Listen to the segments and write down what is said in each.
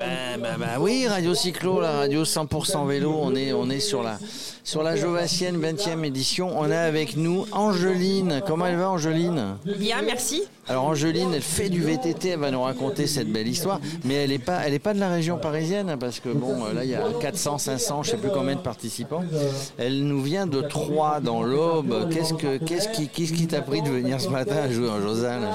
Ben, ben, ben oui, Radio Cyclo, la radio 100% vélo, on est, on est sur la, sur la Jovassienne 20e édition. On a avec nous Angeline. Comment elle va Angeline? Bien, merci. Alors Angeline, elle fait du VTT, elle va nous raconter cette belle histoire, mais elle n'est pas, elle est pas de la région parisienne, parce que bon, là il y a 400, 500, je sais plus combien de participants. Elle nous vient de Troyes, dans l'Aube. Qu'est-ce que, qu'est-ce qui, qu'est-ce qui t'a pris de venir ce matin à jouer en Josane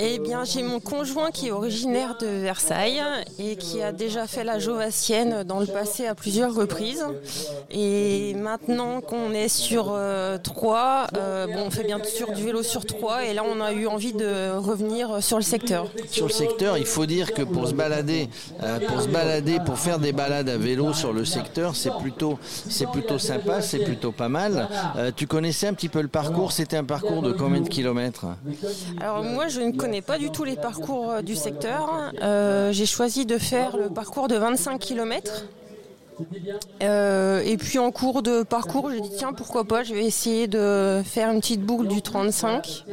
Eh bien, j'ai mon conjoint qui est originaire de Versailles et qui a déjà fait la Jovassienne dans le passé à plusieurs reprises. Et maintenant qu'on est sur euh, Troyes, euh, bon, on fait bien sûr du vélo sur Troyes et là on a eu envie de revenir sur le secteur. Sur le secteur, il faut dire que pour se balader, euh, pour se balader, pour faire des balades à vélo sur le secteur, c'est plutôt, c'est plutôt sympa, c'est plutôt pas mal. Euh, tu connaissais un petit peu le parcours? C'était un parcours de combien de kilomètres? Alors moi je ne connais pas du tout les parcours euh, du secteur. Euh, j'ai choisi de faire le parcours de 25 km. Euh, et puis en cours de parcours, j'ai dit tiens pourquoi pas, je vais essayer de faire une petite boucle du 35.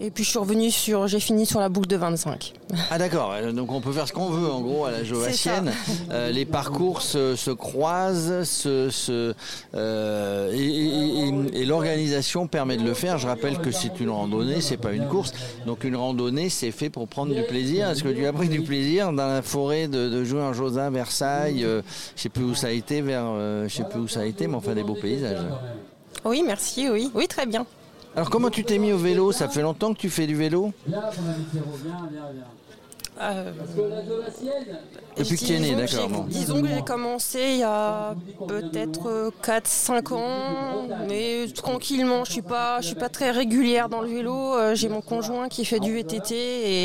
Et puis je suis revenu sur, j'ai fini sur la boucle de 25. Ah d'accord, euh, donc on peut faire ce qu'on veut en gros à la Jovassienne. Euh, les parcours se, se croisent, se, se, euh, et, et- et l'organisation permet de le faire. Je rappelle que c'est une randonnée, c'est pas une course. Donc une randonnée, c'est fait pour prendre du plaisir. Est-ce que tu as pris du plaisir dans la forêt de, de jouer en Josin, Versailles Je sais plus où ça a été, vers, euh, je sais plus où ça a été, mais enfin des beaux paysages. Oui, merci, oui, oui, très bien. Alors comment tu t'es mis au vélo? Ça fait longtemps que tu fais du vélo? Euh, Depuis que tu es né, d'accord. bon. Disons que j'ai commencé il y a peut-être 4-5 ans, mais tranquillement. Je suis pas, je suis pas très régulière dans le vélo. Euh, J'ai mon conjoint qui fait du VTT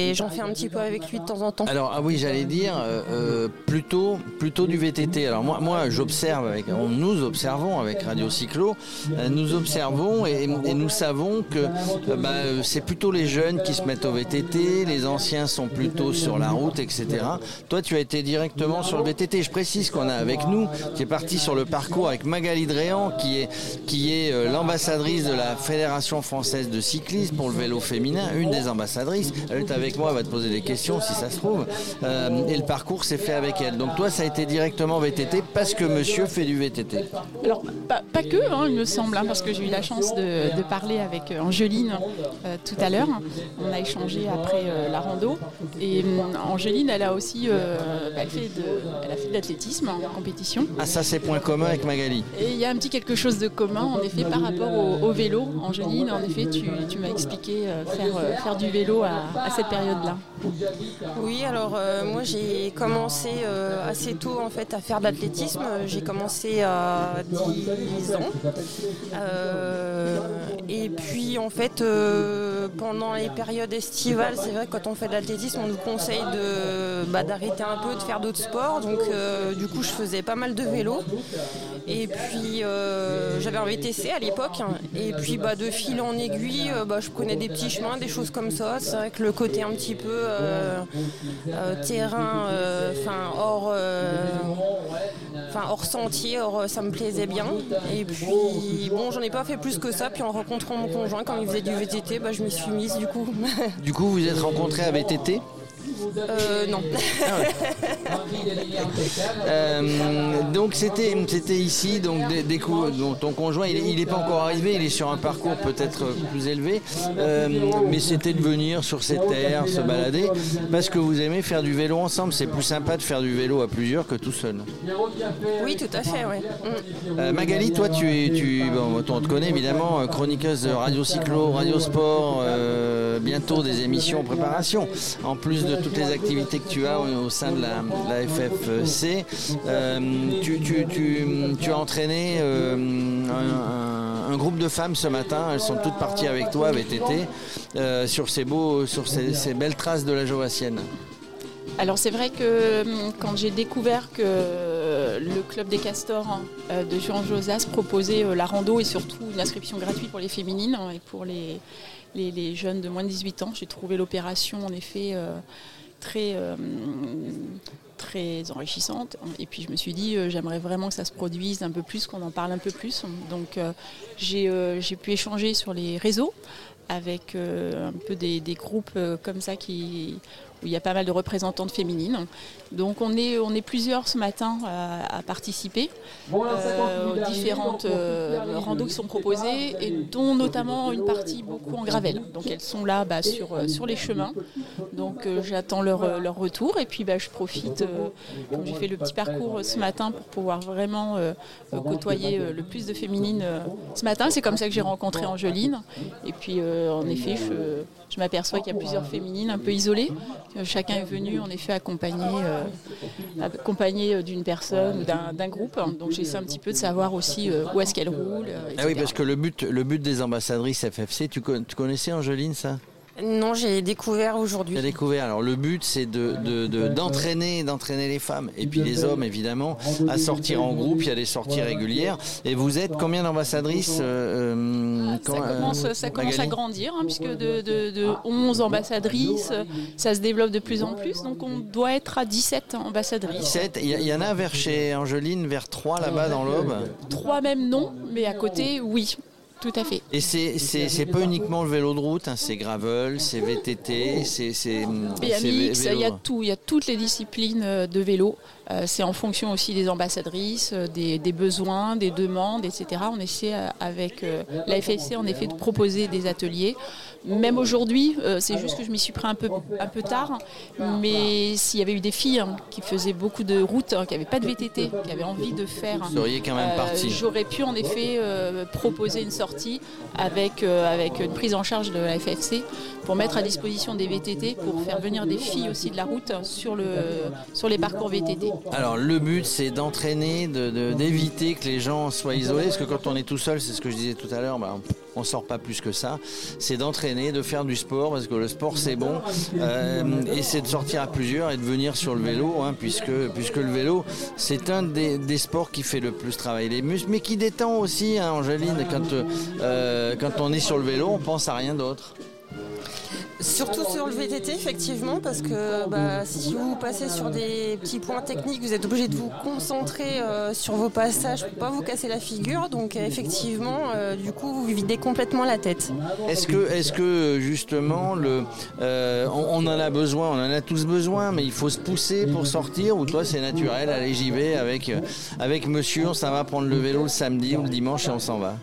et j'en fais un petit peu avec lui de temps en temps. Alors ah oui, j'allais dire euh, euh, plutôt plutôt du VTT. Alors moi moi j'observe avec on- nous observons avec Radio Cyclo, euh, nous observons et, et nous savons que euh, bah, euh, c'est plutôt les jeunes qui se mettent au VTT, les anciens sont plutôt sur la route, etc. Toi tu as été directement sur le VTT. Je précise qu'on a avec nous qui est parti sur le parcours avec Magali Dréan qui est qui est euh, l'ambassadrice de la Fédération française de cyclisme pour le vélo féminin, une des ambassadrices. Elle est avec moi, elle va te poser des questions si ça se trouve. Euh, et le parcours s'est fait avec elle. Donc toi, ça a été directement VTT parce que monsieur fait du VTT. Alors, pas, que, hein, il me semble, hein, parce que j'ai eu la chance de, parler avec euh, Angeline tout à l'heure. On a échangé après la rando. Et hum, Angeline, elle a aussi euh, bah, elle fait de, elle a fait de l'athlétisme en compétition. Ah ça, c'est point commun avec Magali. Et il y a un petit quelque chose de commun, en effet, par rapport au, au vélo. Angeline, en effet, tu, tu m'as expliqué euh, faire, euh, faire du vélo à, à cette période-là. Oui, alors euh, moi j'ai commencé euh, assez tôt en fait à faire de l'athlétisme. J'ai commencé à 10 ans. Et puis en fait euh, pendant les périodes estivales, c'est vrai que quand on fait de l'athlétisme, on nous conseille bah, d'arrêter un peu, de faire d'autres sports. Donc euh, du coup je faisais pas mal de vélo. Et puis euh, j'avais un VTC à l'époque. Et puis bah, de fil en aiguille, bah, je prenais des petits chemins, des choses comme ça. C'est vrai que le côté un petit peu terrain, enfin hors, enfin hors sentier, hors, euh, ça me plaisait bien. Et puis bon, j'en ai pas fait plus que ça. Puis en rencontrant mon conjoint, quand il faisait du VTT, bah, je m'y suis mise du coup. Du coup, vous êtes rencontrés à VTT Euh, non. Euh, donc c'était c'était ici donc des, des coups- donc ton conjoint il, est- il est pas encore arrivé il est sur un parcours peut-être plus élevé euh, mais c'était de venir sur ces terres se balader parce que vous aimez faire du vélo ensemble c'est plus sympa de faire du vélo à plusieurs que tout seul Oui, tout à fait. Mm. Magali toi tu es tu bon, on te connaît évidemment chroniqueuse de Radio Cyclo Radio Sport bientôt des émissions en préparation en plus de toutes les activités que tu as au, sein de la, FFC euh, tu, as entraîné euh, un, groupe de femmes ce matin. Elles sont toutes parties avec toi VTT euh, sur ces beaux sur ces, belles traces de la Jovassienne Alors c'est vrai que hum, quand j'ai découvert que le club des castors hein, de Jean Josas proposait la rando et surtout une inscription gratuite pour les féminines hein, et pour les, les, jeunes de moins de 18 ans, j'ai trouvé l'opération en effet euh, très, euh, très enrichissante. Et puis je me suis dit, euh, j'aimerais vraiment que ça se produise un peu plus, qu'on en parle un peu plus. Donc j'ai j'ai pu échanger sur les réseaux avec un peu des, des groupes comme ça qui, où il y a pas mal de représentantes féminines. Donc on est, on est plusieurs ce matin à, participer euh, aux différentes euh, randos qui sont proposées et dont notamment une partie beaucoup en gravel. Donc elles sont là bah, sur, euh, sur les chemins. Donc j'attends leur, leur, retour et puis bah, je profite, comme j'ai fait le petit parcours ce matin pour pouvoir vraiment côtoyer le plus de féminines ce matin. C'est comme ça que j'ai rencontré Angeline. Et puis en effet, je, je m'aperçois qu'il y a plusieurs féminines un peu isolées. Chacun est venu en effet accompagné, euh, accompagné d'une personne ou d'un groupe. Donc j'essaie un petit peu de savoir aussi euh, où est-ce qu'elle roule. Ah oui, parce que le but, le but des ambassadrices FFC, tu, tu connaissais Angeline ça? Non, j'ai découvert aujourd'hui. J'ai découvert. Alors le but, c'est de, d'entraîner, d'entraîner les femmes et puis les hommes évidemment à sortir en groupe. Il y a des sorties régulières. Et vous êtes combien d'ambassadrices euh, euh, Ça commence, ça commence à grandir, hein, puisque de, de, 11 ambassadrices, ça se développe de plus en plus. Donc on doit être à 17 ambassadrices. 17. Il y, en a vers chez Angeline, vers 3 là-bas dans l'Aube? 3 même non, mais à côté, oui. Tout à fait. Et c'est pas uniquement le vélo de route, hein, c'est gravel, c'est VTT, c'est. Mix, il y a tout, il y a toutes les disciplines euh, de vélo. Euh, c'est en fonction aussi des ambassadrices, euh, des, besoins, des demandes, etc. On essaie avec la FSC en effet de proposer des ateliers. Même aujourd'hui, c'est juste que je m'y suis pris un peu, un peu tard, mais s'il y avait eu des filles hein, qui faisaient beaucoup de routes, hein, qui n'avaient pas de VTT, qui avaient envie de faire, quand même J'aurais pu en effet proposer une sorte avec, euh, avec une prise en charge de la FFC pour mettre à disposition des VTT pour faire venir des filles aussi de la route sur, le, sur les parcours VTT. Alors le but c'est d'entraîner, d'éviter que les gens soient isolés parce que quand on est tout seul, c'est ce que je disais tout à l'heure, bah, on sort pas plus que ça. C'est d'entraîner, de faire du sport parce que le sport c'est bon euh, et c'est de sortir à plusieurs et de venir sur le vélo hein, puisque, puisque le vélo c'est un des, sports qui fait le plus travailler les muscles mais qui détend aussi, hein, Angeline, quand, euh, quand on est sur le vélo on pense à rien d'autre. Surtout sur le VTT, effectivement, parce que bah, si vous passez sur des petits points techniques, vous êtes obligé de vous concentrer euh, sur vos passages pour pas vous casser la figure. Donc, effectivement, euh, du coup, vous videz complètement la tête. Est-ce que, justement, euh, on, en a besoin, on en a tous besoin, mais il faut se pousser pour sortir ou toi, c'est naturel, allez, j'y vais avec, avec monsieur, on s'en va prendre le vélo le samedi ou le dimanche et on s'en va?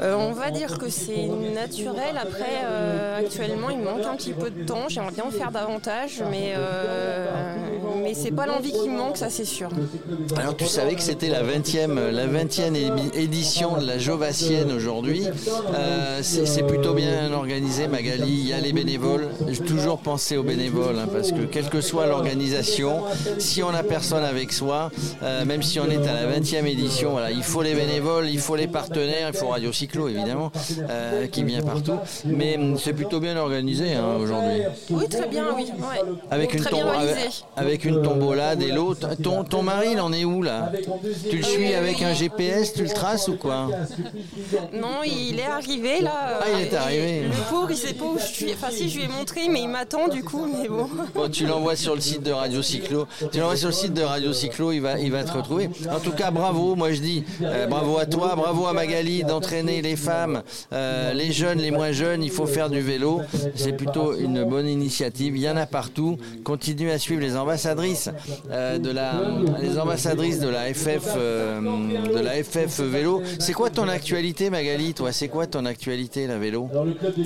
Euh, on va dire que c'est naturel. Après, euh, actuellement, il manque un petit peu de temps. J'aimerais bien en faire davantage, mais, euh, mais c'est pas l'envie qui manque, ça c'est sûr. Alors, tu savais que c'était la 20e, la 20e édition de la Jovassienne aujourd'hui. c'est plutôt bien organisé, Magali. Il y a les bénévoles. J'ai toujours pensé aux bénévoles, hein, parce que quelle que soit l'organisation, si on n'a personne avec soi, même si on est à la 20e édition, voilà, il faut les bénévoles, il faut les partenaires, il faut Radio Cyclo évidemment, euh, qui vient partout. Mais hum, c'est plutôt bien organisé hein, aujourd'hui. Oui, très bien, oui. Avec, une avec, une tombola, des lots. Ton, ton mari, il en est où là Tu le suis avec un GPS, tu le traces ou quoi Non, il est arrivé là. Ah, il est arrivé. Le pauvre, il sait pas où je suis. Enfin, si, je lui ai montré, mais il m'attend du coup, mais bon. Bon, tu l'envoies sur le site de Radio Cyclo. Tu l'envoies sur le site de Radio Cyclo, il va, il va te retrouver. En tout cas, bravo, moi je dis, euh, bravo à toi, bravo à Magali d'entraîner les femmes, euh, les jeunes, les moins jeunes. Il faut faire du vélo. C'est plutôt une bonne initiative. Il y en a partout. Continuez à suivre les euh, de la, les ambassadrices de la FF, euh, de la FF vélo. C'est quoi ton actualité, Magali Toi, c'est quoi ton actualité, la vélo? Dans le club de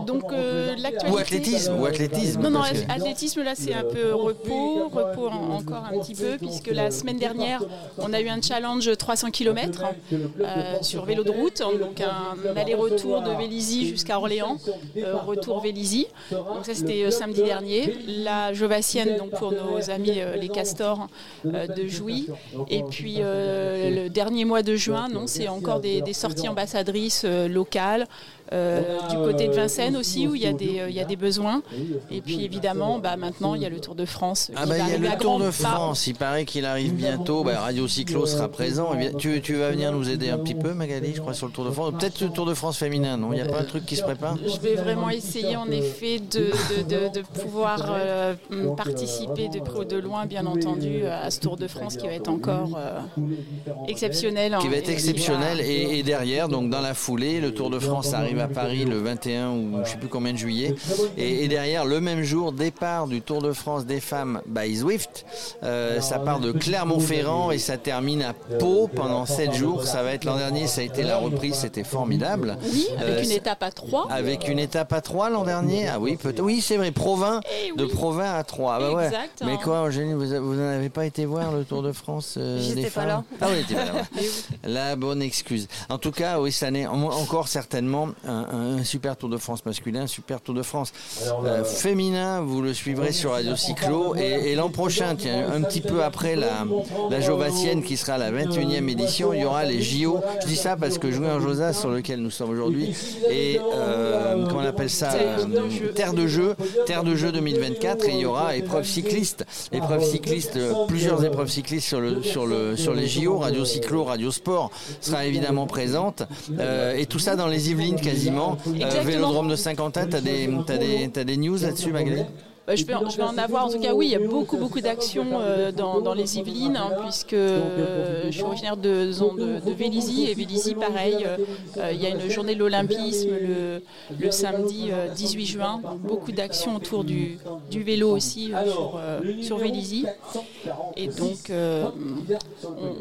donc euh, Ou athlétisme, ou athlétisme. Non, non, athlétisme là c'est un peu repos, repos encore un petit peu, puisque la semaine dernière on a eu un challenge 300 km euh, sur vélo de route, donc un, aller-retour de Vélizy jusqu'à Orléans, euh, retour Vélizy. Donc ça c'était samedi dernier. La Jovassienne donc pour nos amis les castors de Jouy. Et puis le dernier mois de juin, non, c'est encore des sorties ambassadrices locales. Euh, du côté de Vincennes aussi, où il y a des, euh, il y a des besoins. Et puis évidemment, bah, maintenant, il y a le Tour de France. Ah bah, il y a le Tour de France, il paraît qu'il arrive bientôt. Bah, Radio Cyclo sera présent. Tu, tu, vas venir nous aider un petit peu, Magali, je crois, sur le Tour de France. Peut-être le Tour de France féminin, non? Il n'y a pas un truc qui se prépare? Je vais vraiment essayer, en effet, de, de, de, pouvoir euh, participer de près ou de loin, bien entendu, à ce Tour de France qui va être encore exceptionnel. Qui va être exceptionnel. Et, et derrière, donc dans la foulée, le Tour de France arrive à Paris le 21 ou je sais plus combien de juillet. Et, derrière, le même jour, départ du Tour de France des femmes by Zwift. Euh, ça part de Clermont-Ferrand et ça termine à Pau pendant 7 jours. Ça va être l'an dernier, ça a été la reprise, c'était formidable. Oui, avec une étape à 3. Avec une étape à 3 l'an dernier. Ah oui, peut oui, c'est vrai, Provins, eh de Provins à 3. bah ouais. Mais quoi, Eugénie, vous, vous n'avez pas été voir le Tour de France des femmes pas là. Ah oui, pas là. La bonne excuse. En tout cas, oui, cette année, encore certainement un, super Tour de France masculin, un super Tour de France euh, féminin. Vous le suivrez sur Radio Cyclo. Et, l'an prochain, tiens, un petit peu après la, la Jovassienne qui sera la 21e édition, il y aura les JO. Je dis ça parce que jouer Josas, sur lequel nous sommes aujourd'hui, et euh, comment on appelle ça Terre de jeu. Terre de jeu 2024. Et il y aura épreuve cycliste. Épreuve cycliste, plusieurs épreuves cyclistes sur, le, sur, le, sur les JO. Radio Cyclo, Radio Sport sera évidemment présente. Euh, et tout ça dans les Yvelines quasiment. Euh, Vélodrome de Saint-Quentin, tu as, des, as des news là-dessus, Magali? Bah, je, vais, je, vais, en avoir. En tout cas, oui, il y a beaucoup, beaucoup d'actions euh, dans, dans, les Yvelines, hein, puisque euh, je suis originaire de zone de, de, Vélizy. Et Vélizy, pareil, euh, il y a une journée de l'Olympisme le, le, samedi 18 juin. beaucoup d'actions autour du, du, vélo aussi sur, sur Vélizy. Et donc,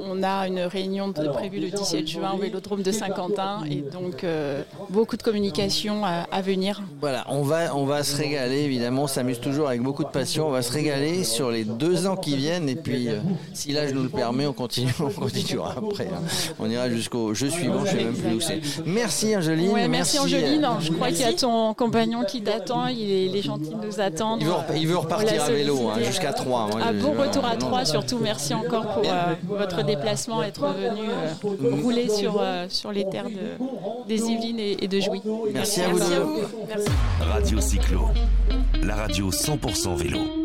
on, a une réunion prévue le 17 juin au Vélodrome de Saint-Quentin. Et donc, beaucoup de communication à, à, venir. Voilà, on va, on va se régaler, évidemment. On s'amuse toujours toujours avec beaucoup de passion. On va se régaler sur les deux ans qui viennent. Et puis, euh, si l'âge nous le permet, on, continue, on continuera après. Hein. On ira jusqu'au jeu suivant. Je ne sais même plus où c'est. Merci Angeline. merci, Angeline. Euh, je crois qu'il y a ton compagnon qui t'attend. Il est, les gentils nous attendent. Il veut, repartir à vélo hein, jusqu'à 3. un bon retour à 3 surtout. Merci encore pour euh, votre déplacement, être venu rouler sur, sur les terres de, des Yvelines et, de Jouy. Merci, à vous. Merci à vous. Merci. Radio Cyclo, la radio 100% vélo.